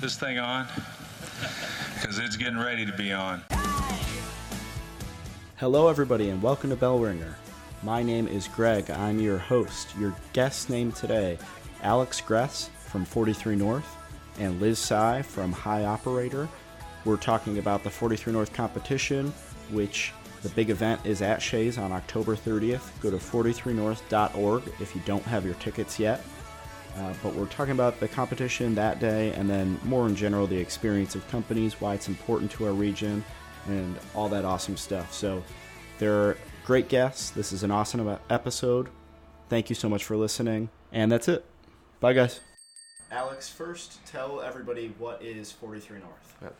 this thing on? Because it's getting ready to be on. Hello, everybody, and welcome to Bell Ringer. My name is Greg. I'm your host. Your guest name today, Alex Gress from 43 North and Liz Tsai from HiOperator. We're talking about the 43 North competition, which the big event is at Shea's on October 30th. Go to 43north.org if you don't have your tickets yet. Uh, but we're talking about the competition that day and then more in general the experience of companies, why it's important to our region, and all that awesome stuff. So there are great guests. This is an awesome episode. Thank you so much for listening. And that's it. Bye, guys. Alex, first tell everybody what is 43 North.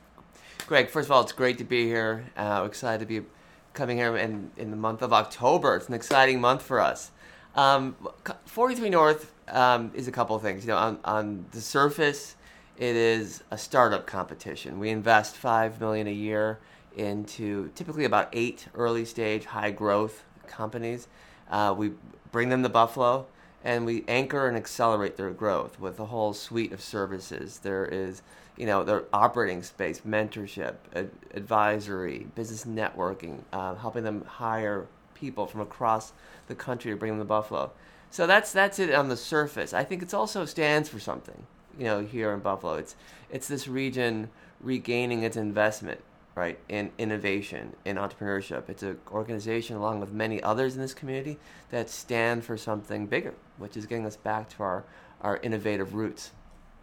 Greg, first of all, it's great to be here. Uh, excited to be coming here in, in the month of October. It's an exciting month for us. Um, 43 North um, is a couple of things. You know, on, on the surface, it is a startup competition. We invest five million a year into typically about eight early stage, high growth companies. Uh, we bring them to Buffalo and we anchor and accelerate their growth with a whole suite of services. There is, you know, their operating space, mentorship, ad- advisory, business networking, uh, helping them hire people from across the country to bring them to Buffalo. So that's that's it on the surface. I think it also stands for something. You know, here in Buffalo, it's it's this region regaining its investment right in innovation in entrepreneurship it's an organization along with many others in this community that stand for something bigger which is getting us back to our our innovative roots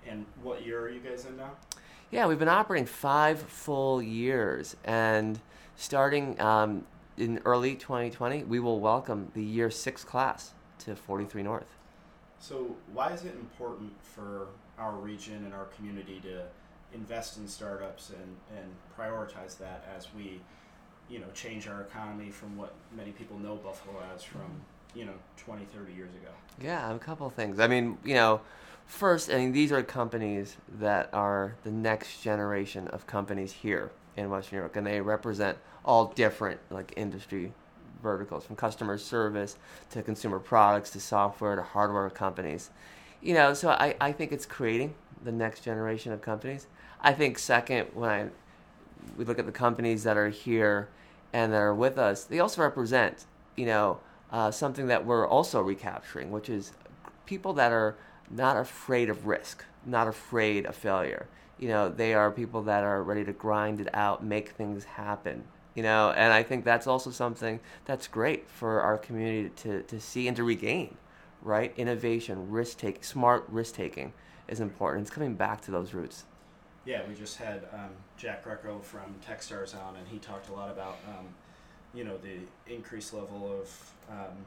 and what year are you guys in now yeah we've been operating five full years and starting um, in early 2020 we will welcome the year six class to 43 north so why is it important for our region and our community to invest in startups and, and prioritize that as we, you know, change our economy from what many people know Buffalo as from, mm-hmm. you know, 20, 30 years ago? Yeah, a couple of things. I mean, you know, first, I mean, these are companies that are the next generation of companies here in Western New York, and they represent all different like industry verticals, from customer service to consumer products to software to hardware companies. You know, so I, I think it's creating the next generation of companies. I think second, when I we look at the companies that are here and that are with us, they also represent, you know, uh, something that we're also recapturing, which is people that are not afraid of risk, not afraid of failure. You know, they are people that are ready to grind it out, make things happen. You know, and I think that's also something that's great for our community to, to see and to regain, right? Innovation, risk taking, smart risk taking is important. It's coming back to those roots. Yeah, we just had um, Jack Greco from Techstars on, and he talked a lot about, um, you know, the increased level of um,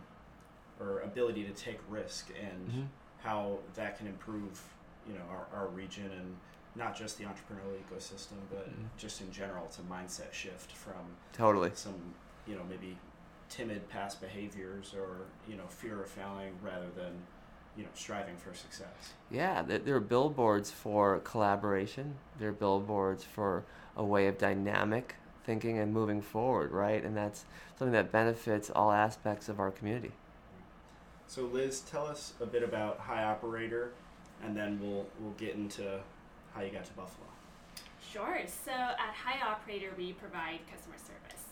or ability to take risk and mm-hmm. How that can improve, you know, our, our region and not just the entrepreneurial ecosystem, but mm-hmm. just in general, it's a mindset shift from totally some, you know, maybe timid past behaviors or you know fear of failing rather than you know striving for success. Yeah, there are billboards for collaboration. There are billboards for a way of dynamic thinking and moving forward, right? And that's something that benefits all aspects of our community. So, Liz, tell us a bit about HiOperator, and then we'll we'll get into how you got to Buffalo. Sure. So, at HiOperator, we provide customer service.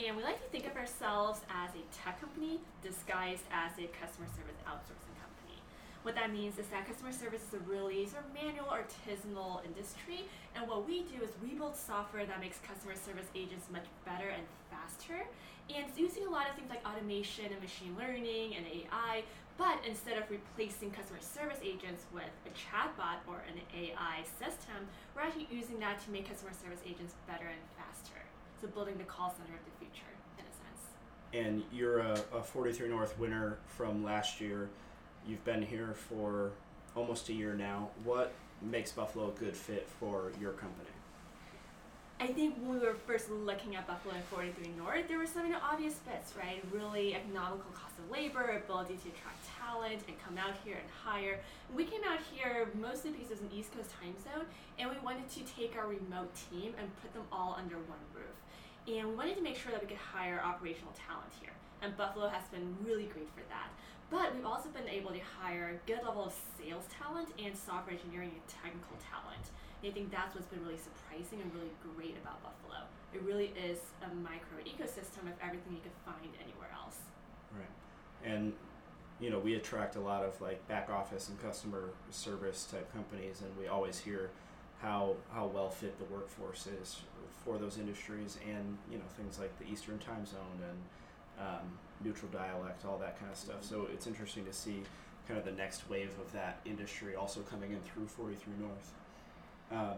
And we like to think of ourselves as a tech company disguised as a customer service outsourcing company. what that means is that customer service is a really sort of manual, artisanal industry, and what we do is we build software that makes customer service agents much better and faster. And it's using a lot of things like automation and machine learning and AI, but instead of replacing customer service agents with a chatbot or an AI system, we're actually using that to make customer service agents better and faster. So building the call center of the future, in a sense. And you're a, a 43 North winner from last year. You've been here for almost a year now. What makes Buffalo a good fit for your company? I think when we were first looking at Buffalo and 43 North, there were some obvious fits, right? Really economical cost of labor, ability to attract talent and come out here and hire. We came out here mostly because it's an East Coast time zone, and we wanted to take our remote team and put them all under one roof. And we wanted to make sure that we could hire operational talent here, and Buffalo has been really great for that. But we've also been able to hire a good level of sales talent and software engineering and technical talent. And I think that's what's been really surprising and really great about Buffalo. It really is a micro ecosystem of everything you could find anywhere else. Right. And you know, we attract a lot of like back office and customer service type companies, and we always hear how how well fit the workforce is for those industries, and you know things like the Eastern Time Zone and um, neutral dialect, all that kind of stuff. So it's interesting to see kind of the next wave of that industry also coming in through 43 North. Um,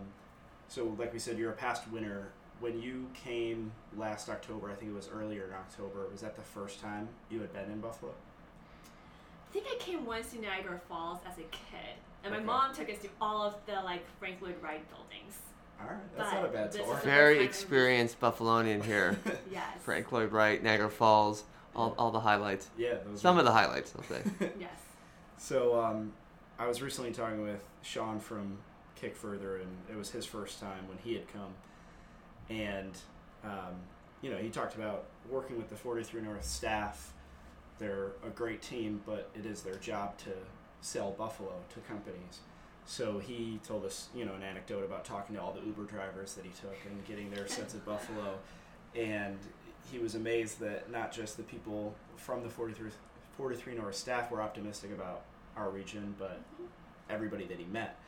so, like we said, you're a past winner. When you came last October, I think it was earlier in October, was that the first time you had been in Buffalo? I think I came once to Niagara Falls as a kid, and my Okay. mom took us to all of the like Frank Lloyd Wright buildings. All right, that's But not a bad tour. Very experienced Buffalonian here. Yes. Frank Lloyd Wright, Niagara Falls, all, all the highlights. yeah, those Some were- of the highlights, I'll say. Yes. So um, I was recently talking with Sean from Kickfurther, and it was his first time when he had come, and um, you know he talked about working with the 43 North staff. They're a great team, but it is their job to sell Buffalo to companies. So he told us, you know, an anecdote about talking to all the Uber drivers that he took and getting their sense of Buffalo, and he was amazed that not just the people from the 43, 43 North staff were optimistic about our region, but everybody that he met.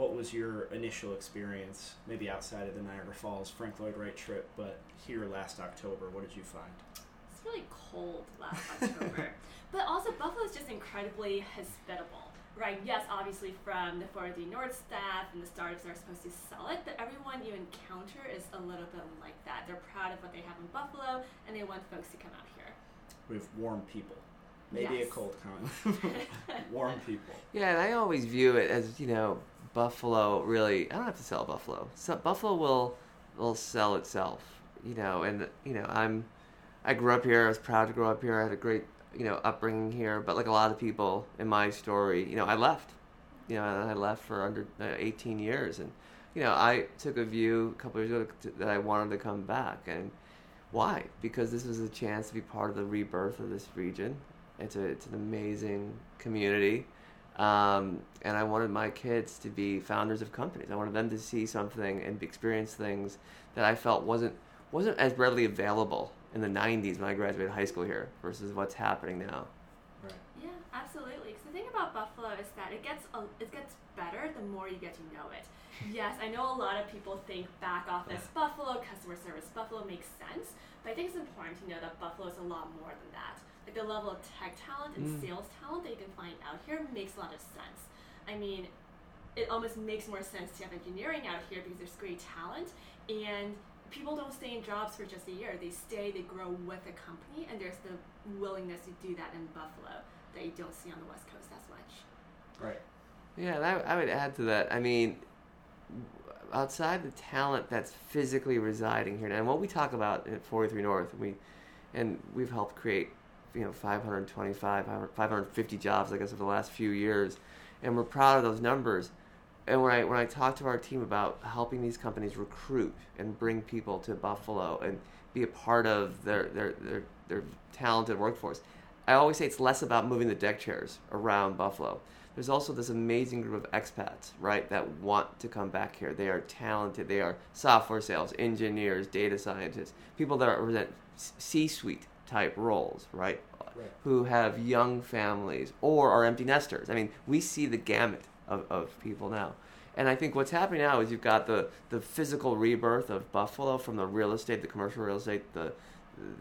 What was your initial experience, maybe outside of the Niagara Falls Frank Lloyd Wright trip, but here last October? What did you find? It's really cold last October. but also, Buffalo is just incredibly hospitable, right? Yes, obviously, from the 43 North staff and the startups that are supposed to sell it, but everyone you encounter is a little bit like that. They're proud of what they have in Buffalo, and they want folks to come out here. We have warm people. Maybe Yes. a cold comment. warm people. Yeah, and I always view it as you know, Buffalo. Really, I don't have to sell Buffalo. So Buffalo will will sell itself. You know, and you know, I'm I grew up here. I was proud to grow up here. I had a great you know upbringing here. But like a lot of people in my story, you know, I left. You know, I left for under uh, 18 years, and you know, I took a view a couple years ago that I wanted to come back, and why? Because this was a chance to be part of the rebirth of this region. It's a it's an amazing community, um, and I wanted my kids to be founders of companies. I wanted them to see something and experience things that I felt wasn't wasn't as readily available in the '90s when I graduated high school here versus what's happening now. Right. Yeah, absolutely. Because the thing about Buffalo is that it gets a, it gets better the more you get to know it. Yes, I know a lot of people think back office Buffalo, customer service Buffalo makes sense, but I think it's important to know that Buffalo is a lot more than that. Like the level of tech talent and Mm. sales talent that you can find out here makes a lot of sense. I mean, it almost makes more sense to have engineering out here because there's great talent and people don't stay in jobs for just a year. They stay, they grow with a company, and there's the willingness to do that in Buffalo that you don't see on the West Coast as much. Right. Yeah, and I, I would add to that. I mean, outside the talent that's physically residing here, and what we talk about at 43 North, we and we've helped create, you know, 525, 550 jobs, I guess, over the last few years, and we're proud of those numbers. And when I when I talk to our team about helping these companies recruit and bring people to Buffalo and be a part of their their their, their talented workforce, I always say it's less about moving the deck chairs around Buffalo. There's also this amazing group of expats, right, that want to come back here. They are talented. They are software sales, engineers, data scientists, people that represent C-suite type roles, right, Right. who have young families or are empty nesters. I mean, we see the gamut of, of people now. And I think what's happening now is you've got the, the physical rebirth of Buffalo from the real estate, the commercial real estate, the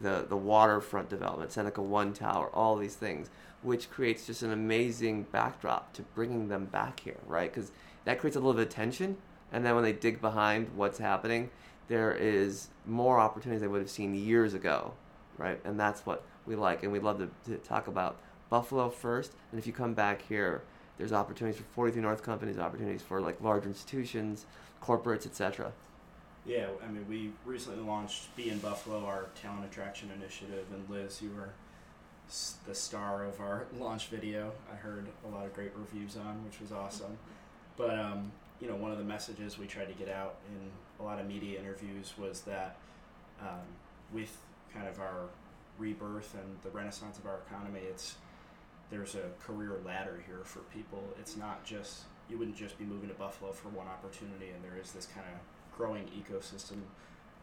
the the waterfront development, Seneca One Tower, all these things, which creates just an amazing backdrop to bringing them back here, right? Because that creates a little bit of tension, and then when they dig behind what's happening, there is more opportunities they would have seen years ago, right? And that's what we like, and we love to, to talk about Buffalo first. And if you come back here, there's opportunities for 43 North companies, opportunities for like large institutions, corporates, etc. Yeah, I mean, we recently launched Be in Buffalo, our talent attraction initiative, and Liz, you were the star of our launch video. I heard a lot of great reviews on, which was awesome. But um, you know, one of the messages we tried to get out in a lot of media interviews was that um, with kind of our rebirth and the renaissance of our economy, it's there's a career ladder here for people. It's not just you wouldn't just be moving to Buffalo for one opportunity, and there is this kind of growing ecosystem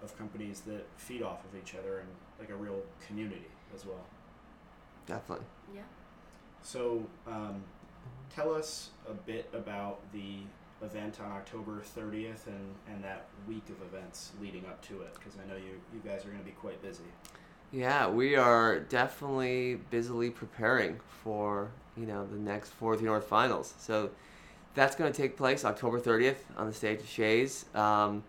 of companies that feed off of each other and like a real community as well. Definitely. Yeah. So, um, tell us a bit about the event on October 30th and, and that week of events leading up to it, because I know you, you guys are going to be quite busy. Yeah, we are definitely busily preparing for you know the next 43 North Finals. So that's going to take place October 30th on the stage of Shea's. Um,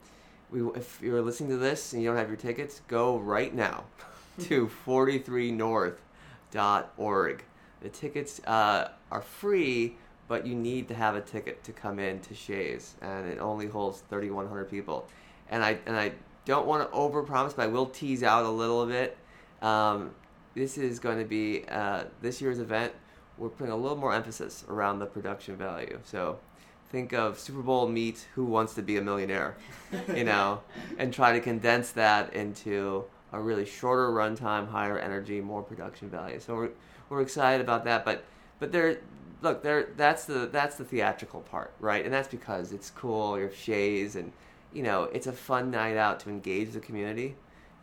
we, if you're listening to this and you don't have your tickets, go right now to 43north.org. The tickets uh, are free, but you need to have a ticket to come in to Shea's, and it only holds 3,100 people. And I and I don't want to overpromise, but I will tease out a little bit. Um, this is going to be uh, this year's event. We're putting a little more emphasis around the production value. So think of Super Bowl meet Who Wants to Be a Millionaire, you know, and try to condense that into a really shorter runtime, higher energy, more production value. So we're we're excited about that. But but there, look, there that's the that's the theatrical part, right? And that's because it's cool. You have Shea's, and you know, it's a fun night out to engage the community.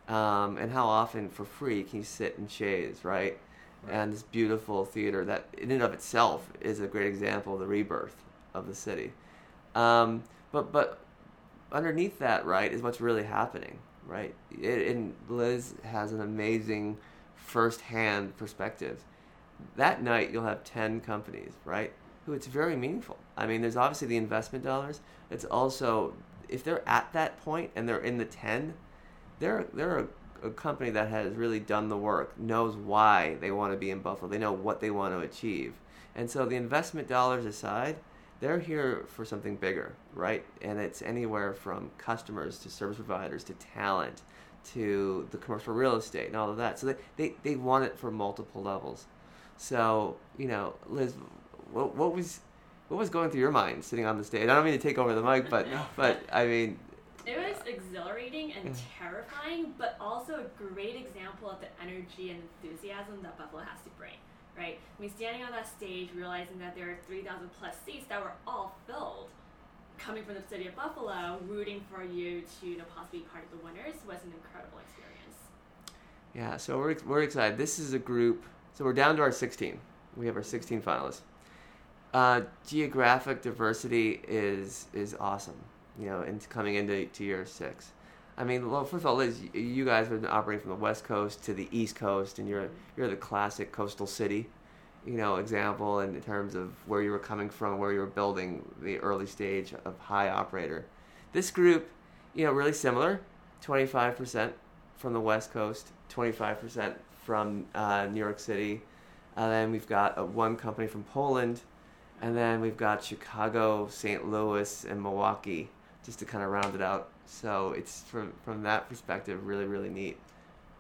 Um, and how often for free can you sit in Shea's, right? Right. And this beautiful theater that, in and of itself, is a great example of the rebirth of the city. Um, but but underneath that, right, is what's really happening, right? It, and Liz has an amazing first-hand perspective. That night, you'll have ten companies, right? Who it's very meaningful. I mean, there's obviously the investment dollars. It's also if they're at that point and they're in the ten, they're they're a, a company that has really done the work, knows why they want to be in Buffalo. They know what they want to achieve, and so the investment dollars aside, they're here for something bigger, right? And it's anywhere from customers to service providers to talent to the commercial real estate and all of that. So they, they, they want it for multiple levels. So, you know, Liz, what, what was what was going through your mind sitting on the stage? I don't mean to take over the mic, but but I mean, It was exhilarating and terrifying, but also a great example of the energy and enthusiasm that Buffalo has to bring. Right? I mean, standing on that stage, realizing that there are 3,000 plus seats that were all filled, coming from the city of Buffalo, rooting for you to you know, possibly be part of the winners was an incredible experience. Yeah, so we're, we're excited. This is a group. So we're down to our 16. We have our 16 finalists. Uh, geographic diversity is is awesome. You know, coming into to year six. I mean, well, first of all, Liz, you guys have been operating from the west coast to the east coast, and you're you're the classic coastal city, you know, example in terms of where you were coming from, where you were building the early stage of HiOperator. This group, you know, really similar, 25% from the west coast, 25% from uh, New York City, and then we've got uh, one company from Poland, and then we've got Chicago, St. Louis, and Milwaukee, just to kind of round it out. So it's from from that perspective, really really neat.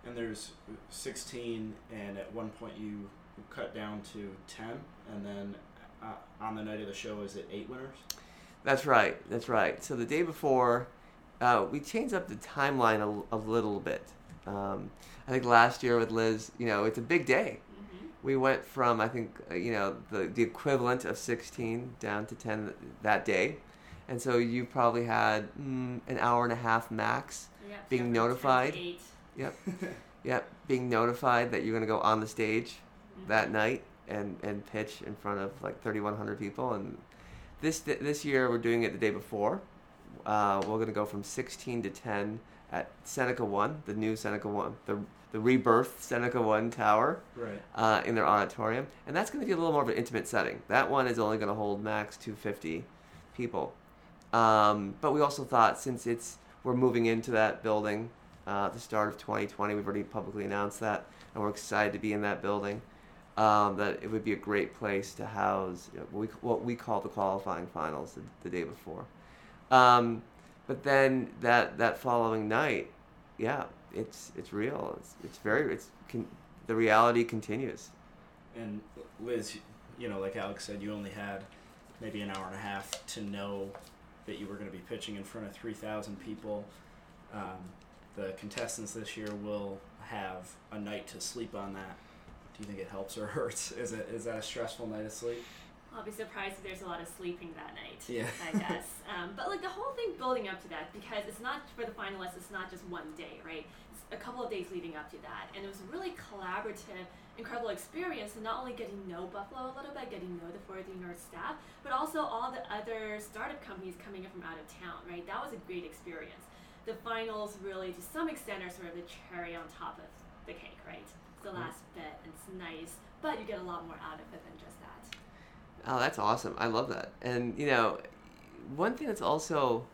And there's 16, and at one point you cut down to 10, and then uh, on the night of the show, is it eight winners? That's right. That's right. So the day before, uh, we changed up the timeline a, a little bit. Um, I think last year with Liz, you know, it's a big day. hmm We went from I think uh, you know the the equivalent of 16 down to 10 that day, and so you probably had mm, an hour and a half max. Yeah, Being so from 10 to notified. 8. Yep, yep. Being notified that you're going to go on the stage Mhm. that night and and pitch in front of like 3,100 people. And this this year we're doing it the day before. Uh, we're going to go from 16 to 10 at Seneca One, the new Seneca One, the the rebirth Seneca One Tower Right. uh, in their auditorium, and that's going to be a little more of an intimate setting. That one is only going to hold max 250 people. Um, but we also thought since it's we're moving into that building uh, at the start of 2020, we've already publicly announced that, and we're excited to be in that building. Um, that it would be a great place to house you know, what, we, what we call the qualifying finals the, the day before. Um, but then that that following night, yeah, it's it's real. It's it's very it's con- the reality continues. And Liz, you know, like Alex said, you only had maybe an hour and a half to know that you were going to be pitching in front of 3,000 people. Um, the contestants this year will have a night to sleep on that. Do you think it helps or hurts? Is it is that a stressful night of sleep? I'll be surprised if there's a lot of sleeping that night. Yeah. I guess. Um, but like the whole thing building up to that, because it's not for the finalists. It's not just one day, right? It's a couple of days leading up to that, and it was a really collaborative, incredible experience. And not only getting to know Buffalo a little bit, getting to know the 43 North staff, but also all the other startup companies coming in from out of town, right? That was a great experience. The finals really, to some extent, are sort of the cherry on top of the cake, right? It's the last bit, and it's nice, but you get a lot more out of it than just that. Oh, that's awesome. I love that. And, you know, one thing that's also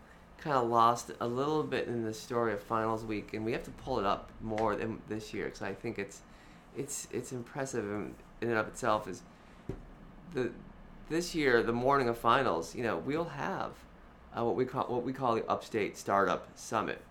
kind of lost a little bit in the story of finals week, and we have to pull it up more than this year because I think it's it's it's impressive in, in and of itself. Is the this year the morning of finals, you know, we'll have uh, what we call what we call the Upstate Startup Summit,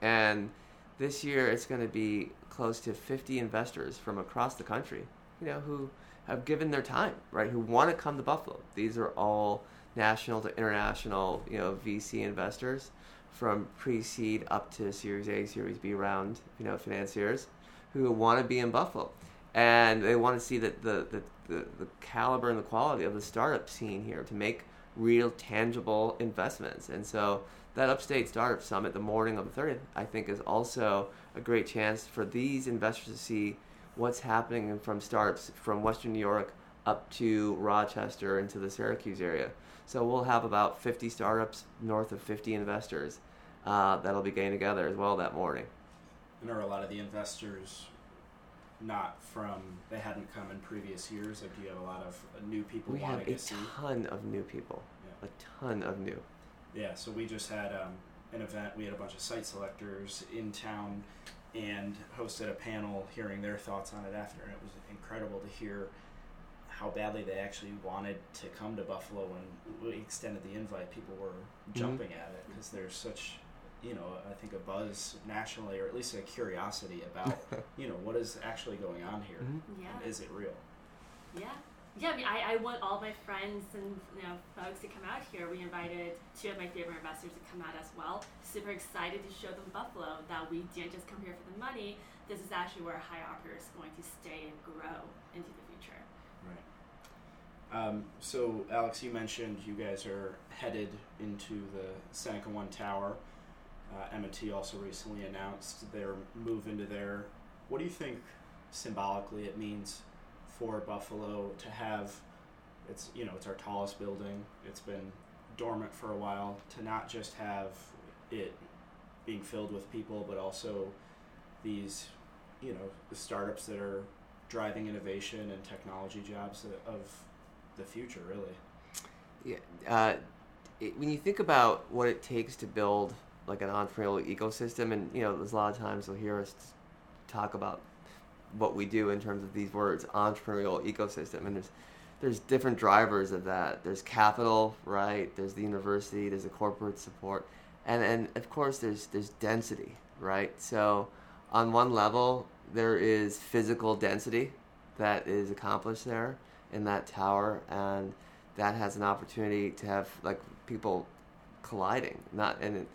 and this year it's going to be close to 50 investors from across the country, you know, who have given their time, right? Who want to come to Buffalo. These are all national to international, you know, VC investors from pre-seed up to Series A, Series B round, you know, financiers who want to be in Buffalo, and they want to see that the the, the, the caliber and the quality of the startup scene here to make real tangible investments. And so that Upstate Startup Summit, the morning of the 30th, I think is also a great chance for these investors to see what's happening from startups from Western New York up to Rochester into the Syracuse area. So we'll have about 50 startups, north of 50 investors uh, that'll be getting together as well that morning. And are a lot of the investors not from they hadn't come in previous years? Or do you have a lot of new people We have wanting a to see? ton of new people, Yeah. a ton of new. Yeah, so we just had um, an event. We had a bunch of site selectors in town and hosted a panel hearing their thoughts on it after. And it was incredible to hear how badly they actually wanted to come to Buffalo. When we extended the invite, people were jumping at it because there's such, you know, I think a buzz nationally, or at least a curiosity about, you know, what is actually going on here, Mhm. Yeah. and is it real? Yeah. Yeah, I mean, I, I want all my friends and you know folks to come out here. We invited two of my favorite investors to come out as well. Super excited to show them Buffalo that we didn't just come here for the money. This is actually where High Opera is going to stay and grow into the future. Right. Um, so, Alex, you mentioned you guys are headed into the Seneca One Tower. Uh, M&T also recently announced their move into there. What do you think symbolically it means for Buffalo to have? It's you know it's our tallest building. It's been dormant for a while. To not just have it being filled with people, but also these you know the startups that are driving innovation and technology jobs of the future, really. Yeah, uh, it, when you think about what it takes to build like an entrepreneurial ecosystem, and you know, there's a lot of times you'll hear us talk about what we do in terms of these words, entrepreneurial ecosystem, and there's there's different drivers of that. There's capital, right? There's the university. There's the corporate support, and and of course there's there's density, right? So on one level there is physical density that is accomplished there in that tower, and that has an opportunity to have like people colliding, not and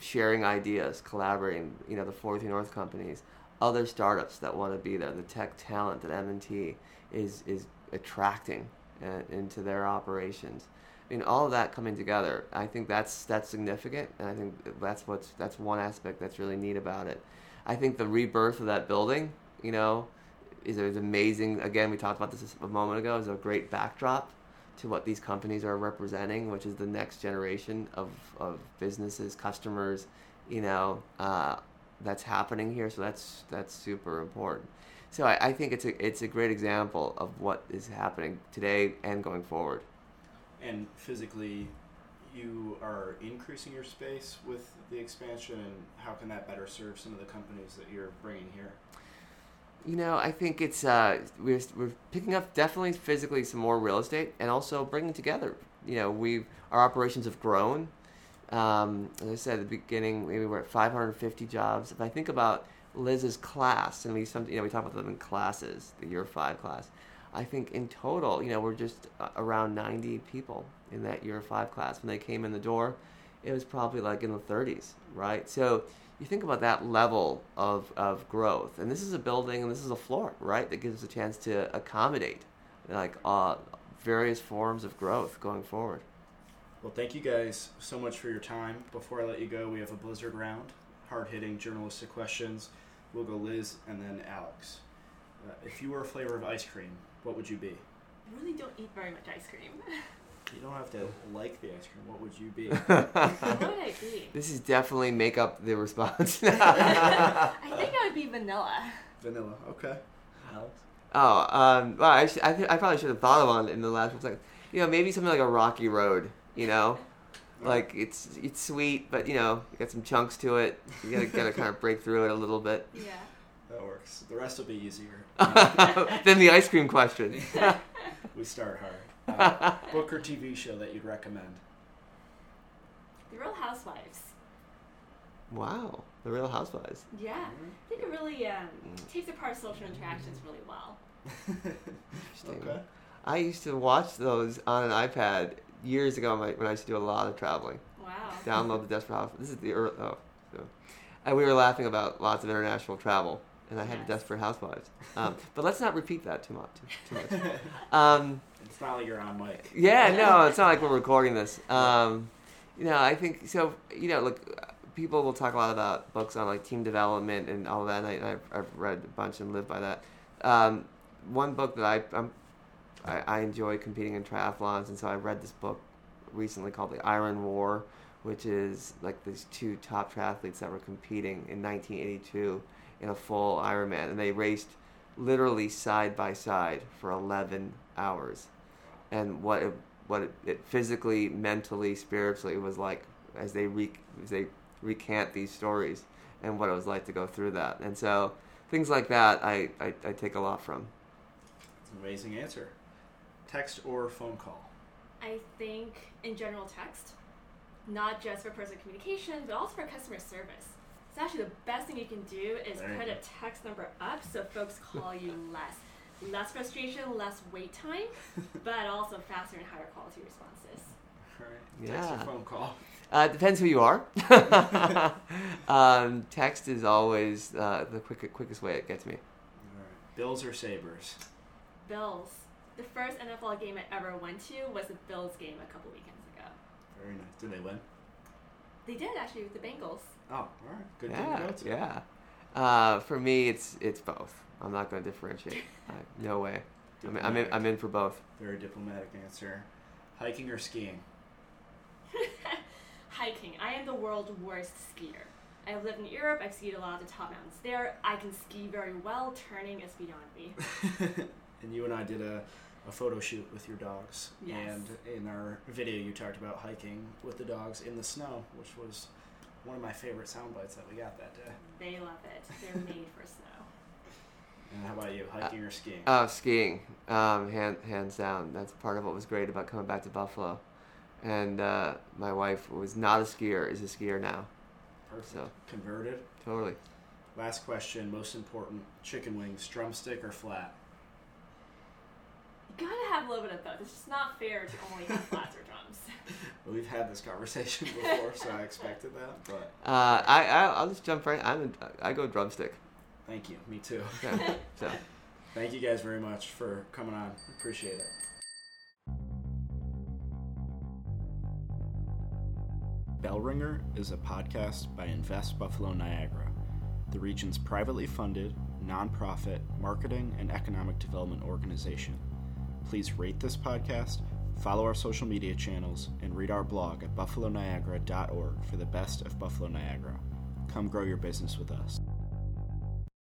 sharing ideas, collaborating. You know, the 43 North companies, other startups that want to be there, the tech talent that M&T is is attracting uh, into their operations. I mean, all of that coming together, I think that's that's significant, and I think that's what's that's one aspect that's really neat about it. I think the rebirth of that building, you know, is, is amazing. Again, we talked about this a moment ago. Is a great backdrop to what these companies are representing, which is the next generation of, of businesses, customers, you know, uh, that's happening here. So that's that's super important. So I, I think it's a it's a great example of what is happening today and going forward. And physically, you are increasing your space with the expansion, and how can that better serve some of the companies that you're bringing here? You know, I think it's uh, we're we're picking up definitely physically some more real estate, and also bringing together. You know, we our operations have grown. Um, as I said at the beginning, maybe we're at 550 jobs. If I think about Liz's class, and we some you know we talk about them in classes, the year five class. I think in total, you know, we're just uh, around 90 people in that year five class. When they came in the door, it was probably like in the 30s, right? So you think about that level of, of growth, and this is a building and this is a floor, right, that gives us a chance to accommodate like uh, various forms of growth going forward. Well, thank you guys so much for your time. Before I let you go, we have a blizzard round, hard hitting journalistic questions. We'll go Liz and then Alex. Uh, if you were a flavor of ice cream, what would you be? I really don't eat very much ice cream. You don't have to like the ice cream. What would you be? what would I be? This is definitely make up the response. I think I would be vanilla. Vanilla. Okay. Alex. Oh, um, well, I, sh- I, th- I probably should have thought of one in the last one. Like, you know, maybe something like a rocky road. You know, like it's it's sweet, but you know, you got some chunks to it. You gotta gotta kind of break through it a little bit. Yeah. That works. The rest will be easier. then the ice cream question. we start hard. Uh, book or TV show that you'd recommend? The Real Housewives. Wow, the Real Housewives. Yeah. I think it really um, takes apart social interactions really well. Interesting. okay. I used to watch those on an iPad years ago when I- used to do a lot of traveling. Wow. Download the Desperate Housewives. This is the early, oh, so. and we were laughing about lots of international travel, and I had Yes. the Desperate Housewives. Um, but let's not repeat that too much. Too, too much. Um, It's not like you're on mic. yeah, no, it's not like we're recording this. Um, you know, I think so. You know, look, people will talk a lot about books on like team development and all that. And I, I've, I've read a bunch and lived by that. Um, one book that I, I'm, I I enjoy competing in triathlons, and so I read this book recently called The Iron War, which is like these two top triathletes that were competing in 1982 in a full Ironman, and they raced literally side by side for 11 hours and what it, what it, it physically, mentally, spiritually was like as they re, as they recant these stories and what it was like to go through that. And so things like that, I, I, I take a lot from. It's an amazing answer. Text or phone call? I think in general text, not just for personal communication, but also for customer service. It's actually the best thing you can do is There put a text number up so folks call you less. Less frustration, less wait time, but also faster and higher quality responses. All right. Text Yeah. or phone call? Uh, it depends who you are. um, text is always uh, the quick, quickest way it gets me. All right. Bills or Sabres? Bills. The first NFL game I ever went to was the Bills game a couple weekends ago. Very nice. Did they win? They did actually with the Bengals. Oh, all right. Good thing to Yeah, go to. yeah. Uh, for me, it's it's both. I'm not going to differentiate. Uh, no way. I'm, I'm in. I'm in for both. Very diplomatic answer. Hiking or skiing? Hiking. I am the world's worst skier. I've lived in Europe. I've skied a lot of the top mountains there. I can ski very well. Turning is beyond me. and you and I did a, a photo shoot with your dogs. Yes. And in our video, you talked about hiking with the dogs in the snow, which was one of my favorite sound bites that we got that day. They love it. They're made for snow. And how about you, hiking or skiing? Oh, skiing, um, hand, hands down. That's part of what was great about coming back to Buffalo. And uh, my wife was not a skier, is a skier now. Perfect. so- Converted. Totally. Last question, most important: chicken wings, drumstick or flat? You gotta have a little bit of both. It's just not fair to only have flats or drums. Well, we've had this conversation before, so I expected that. But Uh, I, I I'll just jump right. I'm in, I go drumstick. thank you. Me too. Okay. so Thank you guys very much for coming on. Appreciate it. Bellringer is a podcast by Invest Buffalo Niagara, the region's privately funded, nonprofit marketing and economic development organization. Please rate this podcast, follow our social media channels, and read our blog at buffaloniagara.org for the best of Buffalo Niagara. Come grow your business with us.